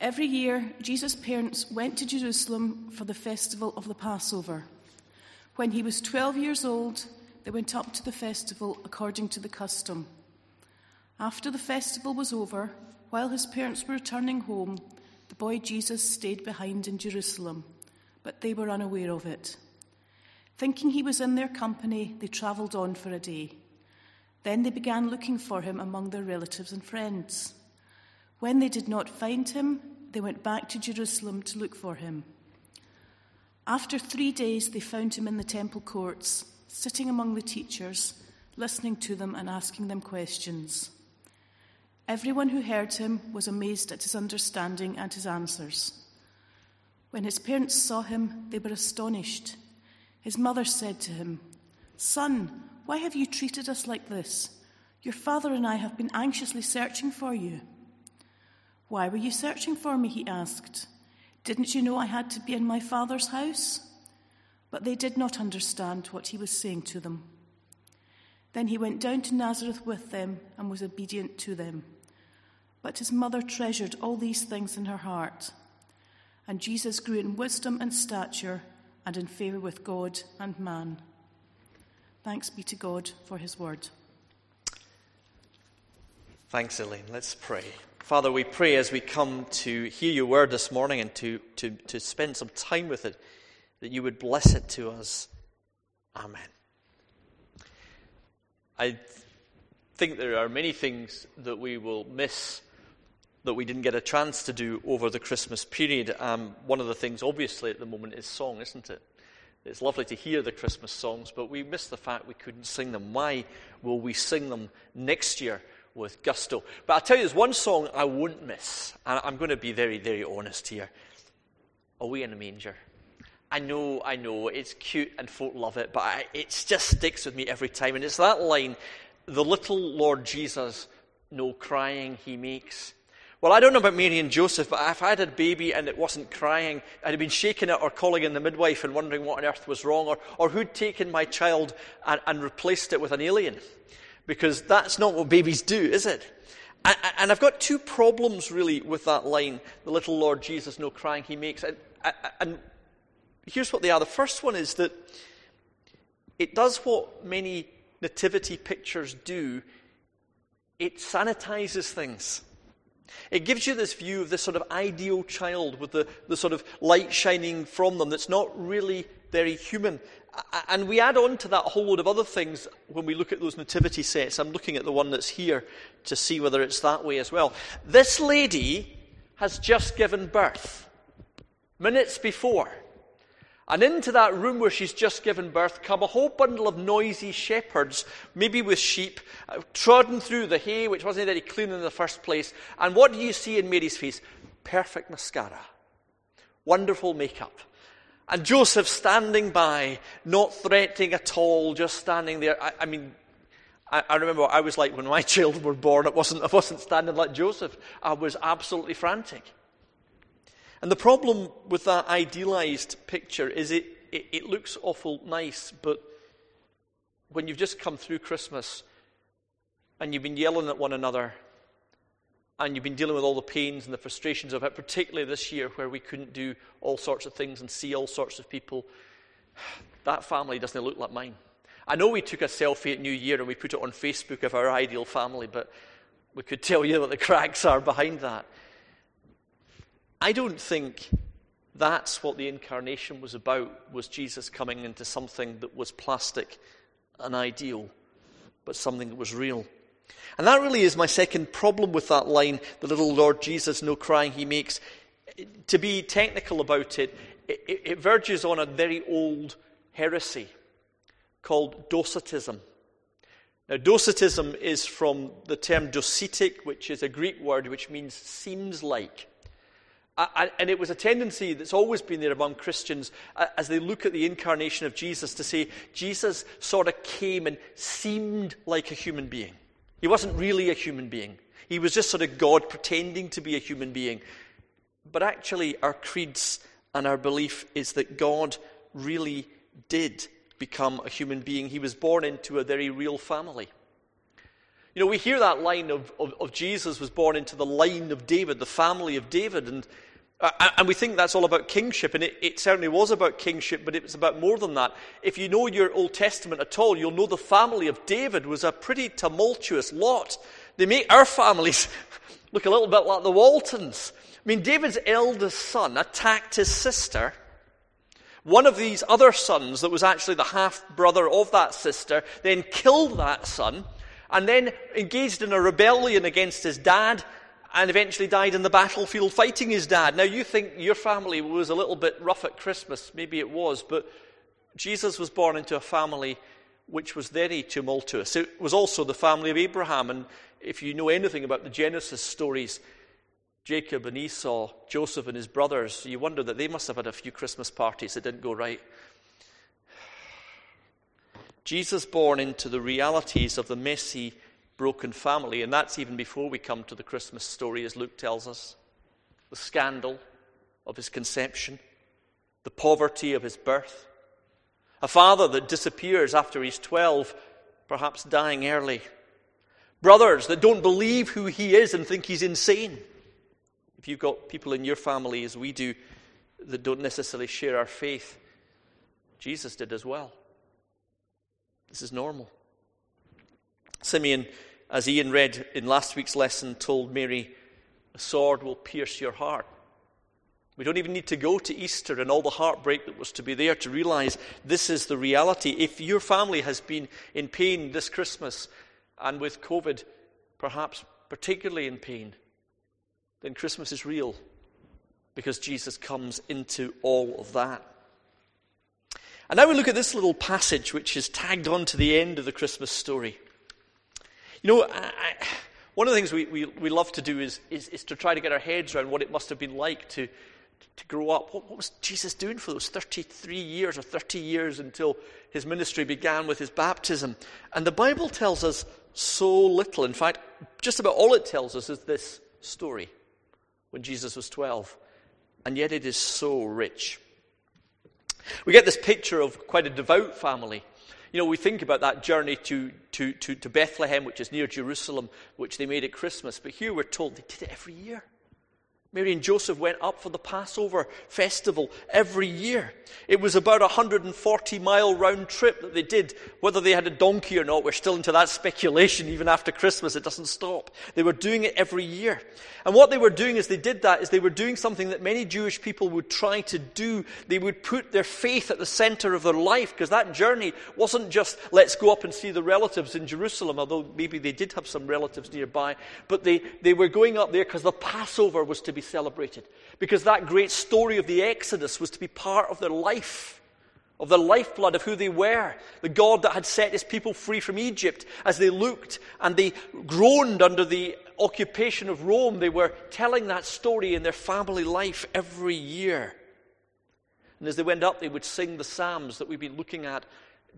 Every year, Jesus' parents went to Jerusalem for the festival of the Passover. When he was 12 years old, they went up to the festival according to the custom. After the festival was over, while his parents were returning home, the boy Jesus stayed behind in Jerusalem, but they were unaware of it. Thinking he was in their company, they travelled on for a day. Then they began looking for him among their relatives and friends. When they did not find him, they went back to Jerusalem to look for him. After three days, they found him in the temple courts, sitting among the teachers, listening to them and asking them questions. Everyone who heard him was amazed at his understanding and his answers. When his parents saw him, they were astonished. His mother said to him, Son, why have you treated us like this? Your father and I have been anxiously searching for you. Why were you searching for me? He asked. Didn't you know I had to be in my father's house? But they did not understand what he was saying to them. Then he went down to Nazareth with them and was obedient to them. But his mother treasured all these things in her heart. And Jesus grew in wisdom and stature and in favour with God and man. Thanks be to God for his word. Thanks, Elaine. Let's pray. Father, we pray as we come to hear your word this morning and to, to, to spend some time with it, that you would bless it to us. Amen. I think there are many things that we will miss that we didn't get a chance to do over the Christmas period. Um, one of the things, obviously, at the moment is song, isn't it? It's lovely to hear the Christmas songs, but we miss the fact we couldn't sing them. Why will we sing them next year with gusto. But I'll tell you, there's one song I won't miss, and I'm going to be very, very honest here. Away in a Manger. I know, I know, it's cute and folk love it, but it just sticks with me every time. And it's that line, the little Lord Jesus, no crying he makes. Well, I don't know about Mary and Joseph, but if I had a baby and it wasn't crying, I'd have been shaking it or calling in the midwife and wondering what on earth was wrong, or, or who'd taken my child and, and replaced it with an alien because that's not what babies do, is it? And I've got two problems really with that line, the little Lord Jesus, no crying he makes. And, here's what they are. The first one is that it does what many nativity pictures do it sanitizes things. It gives you this view of this sort of ideal child with the, the sort of light shining from them that's not really very human. And we add on to that a whole load of other things when we look at those nativity sets. I'm looking at the one that's here to see whether it's that way as well. This lady has just given birth, minutes before. And into that room where she's just given birth come a whole bundle of noisy shepherds, maybe with sheep, uh, trodden through the hay, which wasn't very clean in the first place. And what do you see in Mary's face? Perfect mascara, wonderful makeup, and Joseph standing by, not threatening at all, just standing there. I, I mean, I, I, remember what I was like when my children were born. It wasn't, I wasn't standing like Joseph. I was absolutely frantic. And the problem with that idealized picture is it, it, it looks awful nice, but when you've just come through Christmas and you've been yelling at one another and you've been dealing with all the pains and the frustrations of it, particularly this year where we couldn't do all sorts of things and see all sorts of people. That family doesn't look like mine. I know we took a selfie at New Year and we put it on Facebook of our ideal family, but we could tell you what the cracks are behind that. I don't think that's what the incarnation was about, was Jesus coming into something that was plastic and ideal, but something that was real. And that really is my second problem with that line, the little Lord Jesus, no crying he makes. To be technical about it, it, it verges on a very old heresy called Docetism. Now, Docetism is from the term docetic, which is a Greek word which means seems like. And it was a tendency that's always been there among Christians uh, as they look at the incarnation of Jesus to say Jesus sort of came and seemed like a human being. He wasn't really a human being. He was just sort of God pretending to be a human being. But actually, our creeds and our belief is that God really did become a human being. He was born into a very real family. You know, we hear that line of, of, of Jesus was born into the line of David, the family of David, and, uh, and we think that's all about kingship, and it, it certainly was about kingship, but it was about more than that. If you know your Old Testament at all, you'll know the family of David was a pretty tumultuous lot. They make our families look a little bit like the Waltons. I mean, David's eldest son attacked his sister. One of these other sons, that was actually the half brother of that sister, then killed that son and then engaged in a rebellion against his dad and eventually died in the battlefield fighting his dad. Now, you think your family was a little bit rough at Christmas. Maybe it was, but Jesus was born into a family which was very tumultuous. It was also the family of Abraham. And if you know anything about the Genesis stories, Jacob and Esau, Joseph and his brothers, you wonder that they must have had a few Christmas parties that didn't go right. Jesus born into the realities of the messy, broken family, and that's even before we come to the Christmas story, as Luke tells us. The scandal of his conception, the poverty of his birth, a father that disappears after he's 12, perhaps dying early, brothers that don't believe who he is and think he's insane. If you've got people in your family, as we do, that don't necessarily share our faith, Jesus did as well. This is normal. Simeon, as Ian read in last week's lesson, told Mary, A sword will pierce your heart. We don't even need to go to Easter and all the heartbreak that was to be there to realize this is the reality. If your family has been in pain this Christmas and with COVID, perhaps particularly in pain, then Christmas is real because Jesus comes into all of that. And now we look at this little passage which is tagged on to the end of the Christmas story. You know, I, one of the things we, we, we love to do is, is, is, to try to get our heads around what it must have been like to, to grow up. What, what was Jesus doing for those 33 years or 30 years until his ministry began with his baptism? And the Bible tells us so little. In fact, just about all it tells us is this story when Jesus was 12. And yet it is so rich. We get this picture of quite a devout family. You know, we think about that journey to, to, to, to Bethlehem, which is near Jerusalem, which they made at Christmas. But here we're told they did it every year. Mary and Joseph went up for the Passover festival every year. It was about a 140 mile round trip that they did. Whether they had a donkey or not, we're still into that speculation. Even after Christmas, it doesn't stop. They were doing it every year. And what they were doing as they did that is they were doing something that many Jewish people would try to do. They would put their faith at the center of their life because that journey wasn't just let's go up and see the relatives in Jerusalem, although maybe they did have some relatives nearby, but they, they were going up there because the Passover was to be celebrated. Because that great story of the Exodus was to be part of their life, of the lifeblood of who they were. The God that had set his people free from Egypt. As they looked and they groaned under the occupation of Rome, they were telling that story in their family life every year. And as they went up, they would sing the Psalms that we've been looking at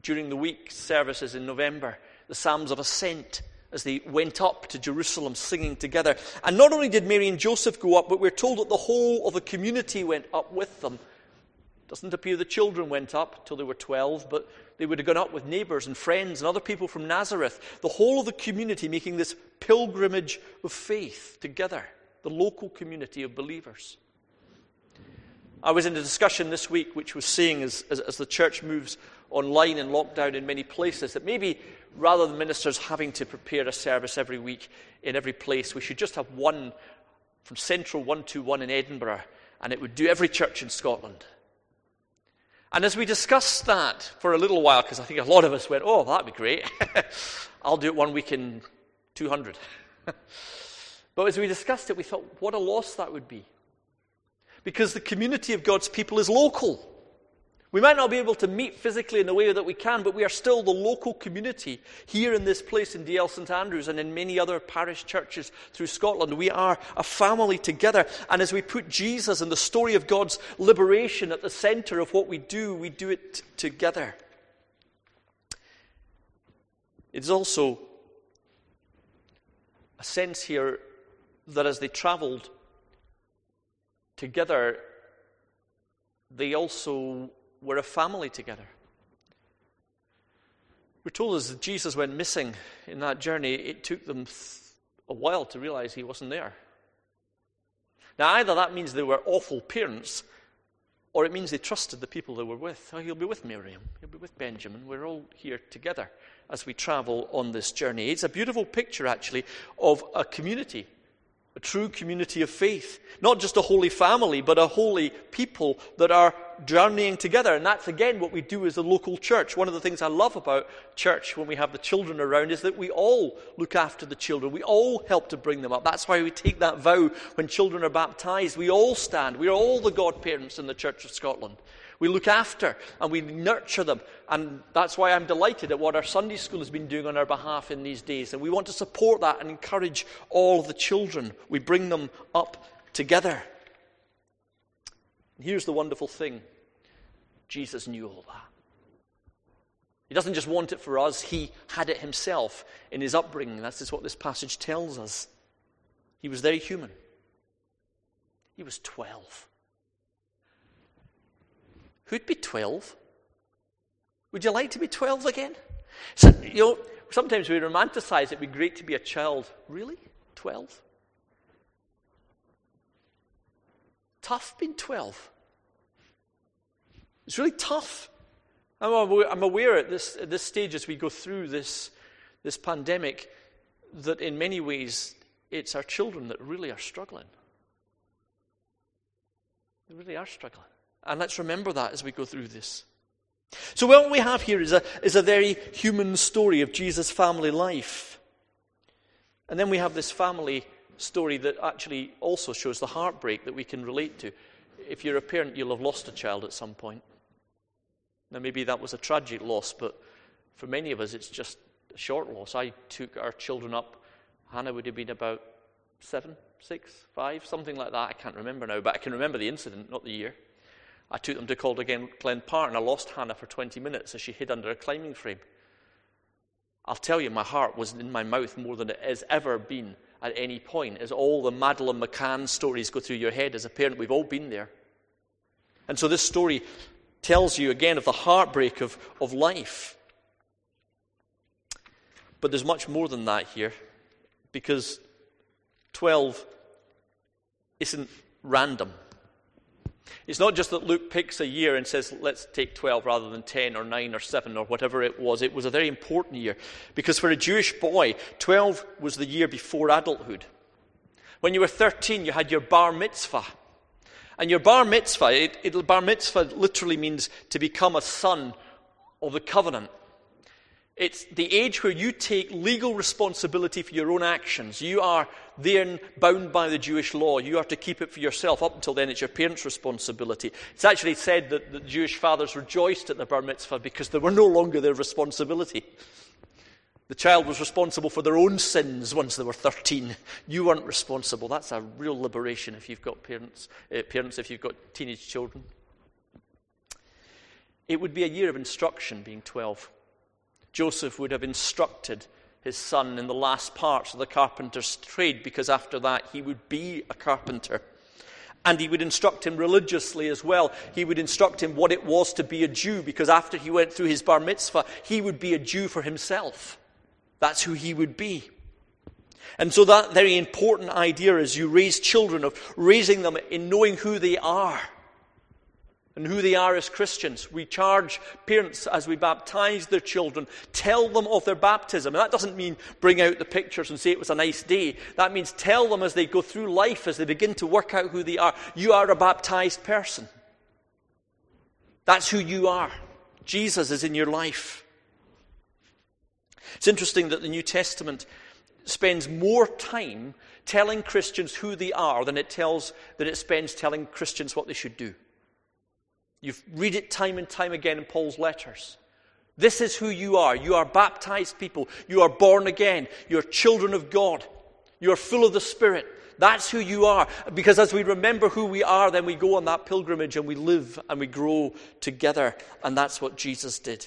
during the week services in November the Psalms of Ascent as they went up to Jerusalem singing together. And not only did Mary and Joseph go up, but we're told that the whole of the community went up with them. It doesn't appear the children went up till they were 12, but they would have gone up with neighbors and friends and other people from Nazareth. The whole of the community making this pilgrimage of faith together, the local community of believers. I was in a discussion this week which was saying, as, as, as the church moves online and lockdown in many places, that maybe rather than ministers having to prepare a service every week in every place, we should just have one from Central 121 in Edinburgh, and it would do every church in Scotland. And as we discussed that for a little while, because I think a lot of us went, oh, that'd be great. I'll do it one week in 200. but as we discussed it, we thought, what a loss that would be. Because the community of God's people is local. We might not be able to meet physically in the way that we can, but we are still the local community here in this place in Dalziel St Andrews and in many other parish churches through Scotland. We are a family together. And as we put Jesus and the story of God's liberation at the center of what we do, we do it together. It's also a sense here that as they traveled together, they also we're a family together. We're told as Jesus went missing in that journey, it took them a while to realize he wasn't there. Now, either that means they were awful parents, or it means they trusted the people they were with. Oh, he'll be with Miriam, he'll be with Benjamin. We're all here together as we travel on this journey. It's a beautiful picture, actually, of a community a true community of faith. Not just a holy family, but a holy people that are journeying together. And that's again what we do as a local church. One of the things I love about church when we have the children around is that we all look after the children. We all help to bring them up. That's why we take that vow when children are baptized. We all stand. We are all the godparents in the Church of Scotland. We look after and we nurture them. And that's why I'm delighted at what our Sunday school has been doing on our behalf in these days. And we want to support that and encourage all of the children. We bring them up together. And here's the wonderful thing Jesus knew all that. He doesn't just want it for us, he had it himself in his upbringing. That's just what this passage tells us. He was very human. He was 12. Who'd be 12? Would you like to be 12 again? So, you know, sometimes we romanticize it'd be great to be a child. Really? 12? Tough being 12. It's really tough. I'm aware, at, this, at this stage as we go through this, this pandemic that in many ways it's our children that really are struggling. They really are struggling. And let's remember that as we go through this. So, what we have here is a, is a very human story of Jesus' family life. And then we have this family story that actually also shows the heartbreak that we can relate to. If you're a parent, you'll have lost a child at some point. Now, maybe that was a tragic loss, but for many of us, it's just a short loss. I took our children up. Hannah would have been about seven, six, five, something like that. I can't remember now, but I can remember the incident, not the year. I took them to Calder Glen Park and I lost Hannah for 20 minutes as she hid under a climbing frame. I'll tell you, my heart was in my mouth more than it has ever been at any point. As all the Madeleine McCann stories go through your head as a parent, we've all been there. And so this story tells you again of the heartbreak of, of life. But there's much more than that here because 12 isn't random. It's not just that Luke picks a year and says, let's take 12 rather than 10 or 9 or 7 or whatever it was. It was a very important year because for a Jewish boy, 12 was the year before adulthood. When you were 13, you had your bar mitzvah. And your bar mitzvah, it, it, bar mitzvah literally means to become a son of the covenant. It's the age where you take legal responsibility for your own actions. You are then bound by the Jewish law. You are to keep it for yourself. Up until then, it's your parents' responsibility. It's actually said that the Jewish fathers rejoiced at the bar mitzvah because they were no longer their responsibility. The child was responsible for their own sins once they were 13. You weren't responsible. That's a real liberation if you've got parents, uh, parents if you've got teenage children. It would be a year of instruction being 12. Joseph would have instructed his son in the last parts of the carpenter's trade because after that he would be a carpenter. And he would instruct him religiously as well. He would instruct him what it was to be a Jew because after he went through his bar mitzvah, he would be a Jew for himself. That's who he would be. And so, that very important idea as you raise children, of raising them in knowing who they are and who they are as Christians. We charge parents as we baptize their children, tell them of their baptism. And that doesn't mean bring out the pictures and say it was a nice day. That means tell them as they go through life, as they begin to work out who they are, you are a baptized person. That's who you are. Jesus is in your life. It's interesting that the New Testament spends more time telling Christians who they are than it tells than it spends telling Christians what they should do. You read it time and time again in Paul's letters. This is who you are. You are baptized people. You are born again. You're children of God. You're full of the Spirit. That's who you are. Because as we remember who we are, then we go on that pilgrimage and we live and we grow together. And that's what Jesus did.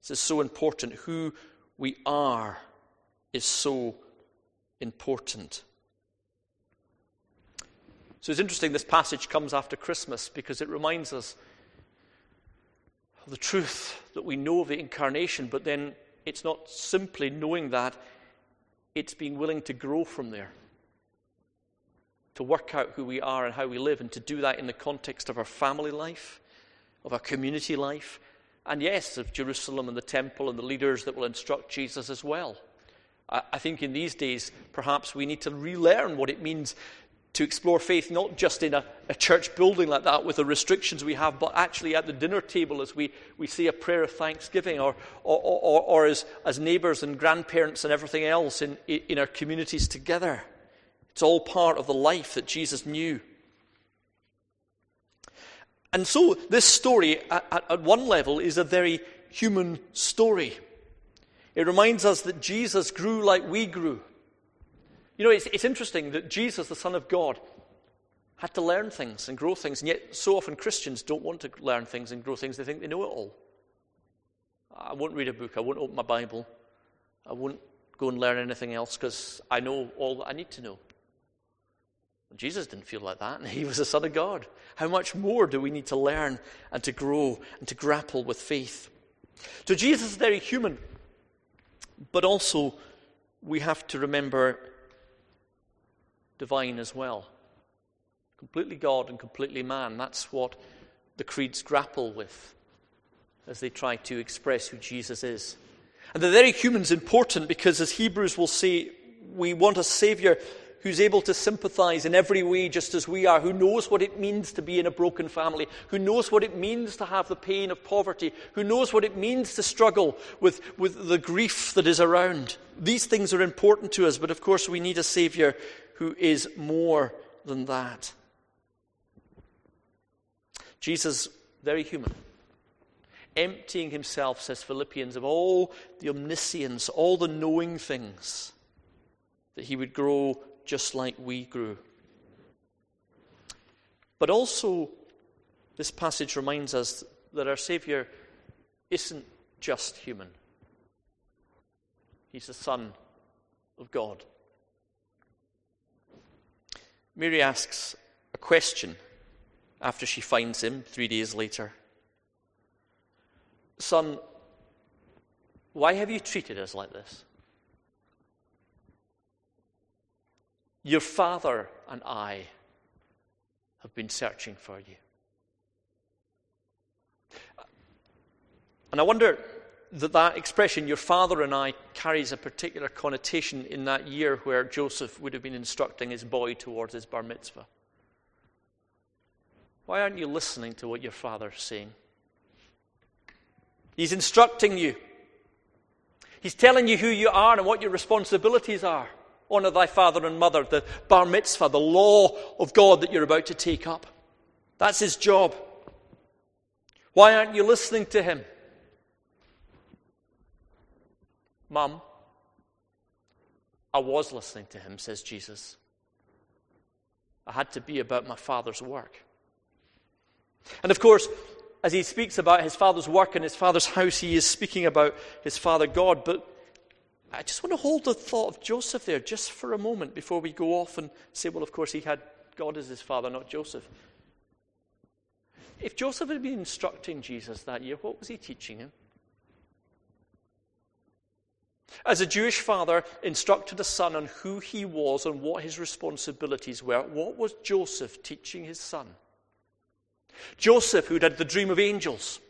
This is so important. Who we are is so important. So it's interesting this passage comes after Christmas because it reminds us the truth that we know of the incarnation, but then it's not simply knowing that, it's being willing to grow from there. To work out who we are and how we live, and to do that in the context of our family life, of our community life, and yes, of Jerusalem and the temple and the leaders that will instruct Jesus as well. I think in these days, perhaps we need to relearn what it means to explore faith, not just in a, a, church building like that with the restrictions we have, but actually at the dinner table as we, we say a prayer of thanksgiving, or, or, or, or as, as neighbours and grandparents and everything else in, in our communities together. It's all part of the life that Jesus knew. And so, this story, at, at one level, is a very human story. It reminds us that Jesus grew like we grew. You know, it's, it's interesting that Jesus, the Son of God, had to learn things and grow things, and yet so often Christians don't want to learn things and grow things. They think they know it all. I won't read a book, I won't open my Bible, I won't go and learn anything else because I know all that I need to know. Jesus didn't feel like that, and he was the Son of God. How much more do we need to learn and to grow and to grapple with faith? So Jesus is very human, but also we have to remember divine as well. Completely God and completely man. That's what the creeds grapple with as they try to express who Jesus is. And the very human is important because, as Hebrews will say, we want a Savior who's able to sympathize in every way just as we are, who knows what it means to be in a broken family, who knows what it means to have the pain of poverty, who knows what it means to struggle with, with the grief that is around. These things are important to us, but of course we need a Savior who is more than that. Jesus, very human, emptying himself, says Philippians, of all the omniscience, all the knowing things, that he would grow just like we grew. But also, this passage reminds us that our Saviour isn't just human, He's the Son of God. Mary asks a question after she finds him three days later Son, why have you treated us like this? Your father and I have been searching for you. And I wonder that that expression, your father and I, carries a particular connotation in that year where Joseph would have been instructing his boy towards his bar mitzvah. Why aren't you listening to what your father's saying? He's instructing you. He's telling you who you are and what your responsibilities are. Honor thy father and mother, the bar mitzvah, the law of God that you're about to take up. That's his job. Why aren't you listening to him? Mum, I was listening to him, says Jesus. I had to be about my Father's work. And of course, as he speaks about his Father's work and his Father's house, he is speaking about his Father God. But I just want to hold the thought of Joseph there just for a moment before we go off and say, well, of course, he had God as his father, not Joseph. If Joseph had been instructing Jesus that year, what was he teaching him? As a Jewish father instructed a son on who he was and what his responsibilities were, what was Joseph teaching his son? Joseph, who'd had the dream of angels,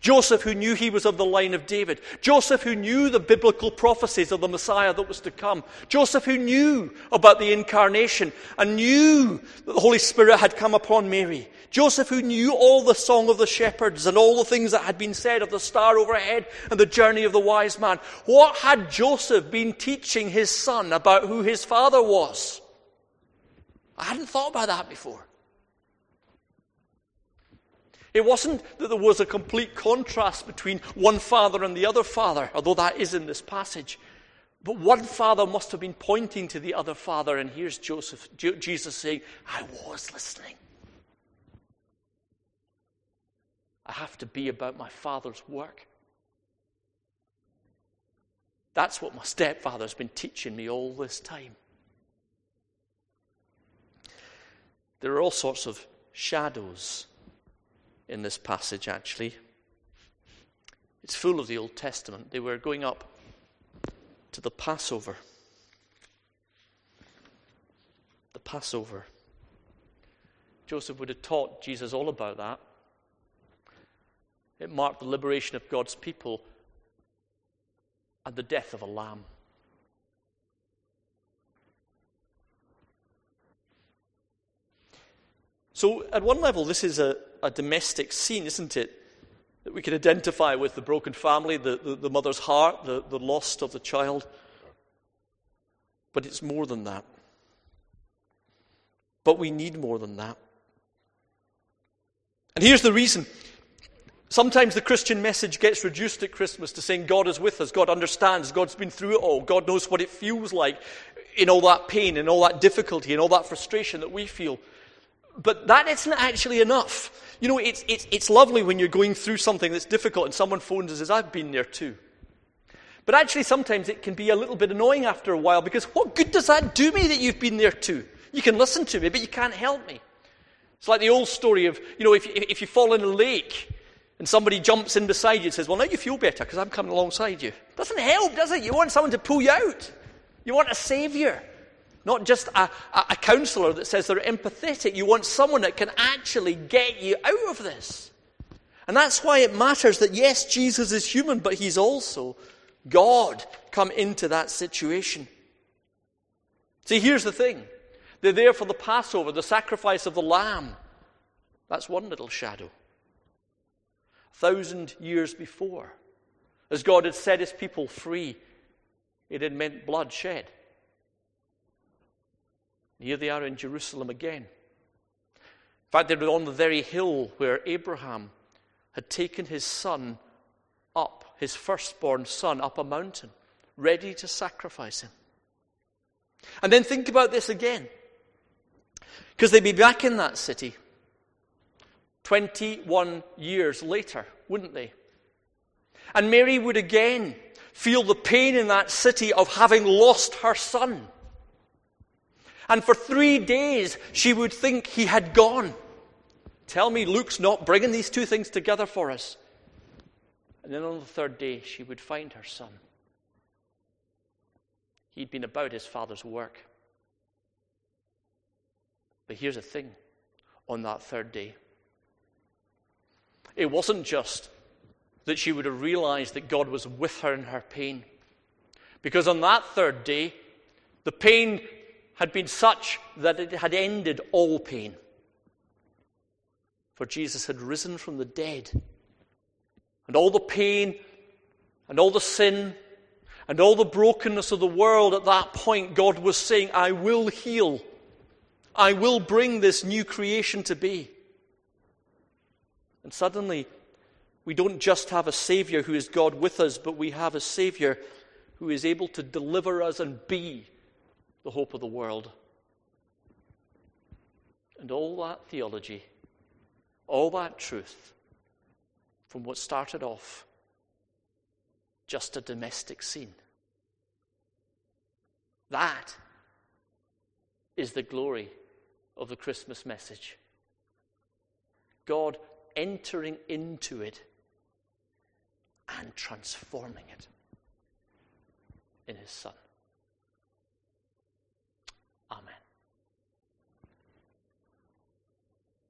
Joseph, who knew he was of the line of David. Joseph, who knew the biblical prophecies of the Messiah that was to come. Joseph, who knew about the incarnation and knew that the Holy Spirit had come upon Mary. Joseph, who knew all the song of the shepherds and all the things that had been said of the star overhead and the journey of the wise man. What had Joseph been teaching his son about who his father was? I hadn't thought about that before. It wasn't that there was a complete contrast between one father and the other father, although that is in this passage. But one father must have been pointing to the other father, and here's Joseph, Jesus saying, I was listening. I have to be about my father's work. That's what my stepfather's been teaching me all this time. There are all sorts of shadows in this passage, actually. It's full of the Old Testament. They were going up to the Passover. The Passover. Joseph would have taught Jesus all about that. It marked the liberation of God's people and the death of a lamb. So, at one level, this is a, a domestic scene, isn't it? That we can identify with the broken family, the, the, the mother's heart, the, the loss of the child. But it's more than that. But we need more than that. And here's the reason. Sometimes the Christian message gets reduced at Christmas to saying God is with us, God understands, God's been through it all, God knows what it feels like in all that pain, in all that difficulty, in all that frustration that we feel. But that isn't actually enough. You know, it's, it's, it's lovely when you're going through something that's difficult and someone phones and says, I've been there too. But actually, sometimes it can be a little bit annoying after a while because what good does that do me that you've been there too? You can listen to me, but you can't help me. It's like the old story of, you know, if, if you fall in a lake and somebody jumps in beside you and says, Well, now you feel better because I'm coming alongside you. Doesn't help, does it? You want someone to pull you out. You want a savior, not just a, a, counselor that says they're empathetic. You want someone that can actually get you out of this. And that's why it matters that, yes, Jesus is human, but he's also God come into that situation. See, here's the thing they're there for the Passover, the sacrifice of the lamb. That's one little shadow. A thousand years before, as God had set his people free, it had meant bloodshed. Here they are in Jerusalem again. In fact, they were on the very hill where Abraham had taken his son up, his firstborn son, up a mountain, ready to sacrifice him. And then think about this again. Because they'd be back in that city 21 years later, wouldn't they? And Mary would again feel the pain in that city of having lost her son. And for three days, she would think he had gone. Tell me, Luke's not bringing these two things together for us. And then on the third day, she would find her son. He'd been about his father's work. But here's the thing on that third day it wasn't just that she would have realized that God was with her in her pain. Because on that third day, the pain had been such that it had ended all pain. For Jesus had risen from the dead. And all the pain and all the sin and all the brokenness of the world at that point, God was saying, I will heal. I will bring this new creation to be. And suddenly, we don't just have a Savior who is God with us, but we have a Savior who is able to deliver us and be the hope of the world. And all that theology, all that truth, from what started off just a domestic scene. That is the glory of the Christmas message. God entering into it and transforming it in His Son.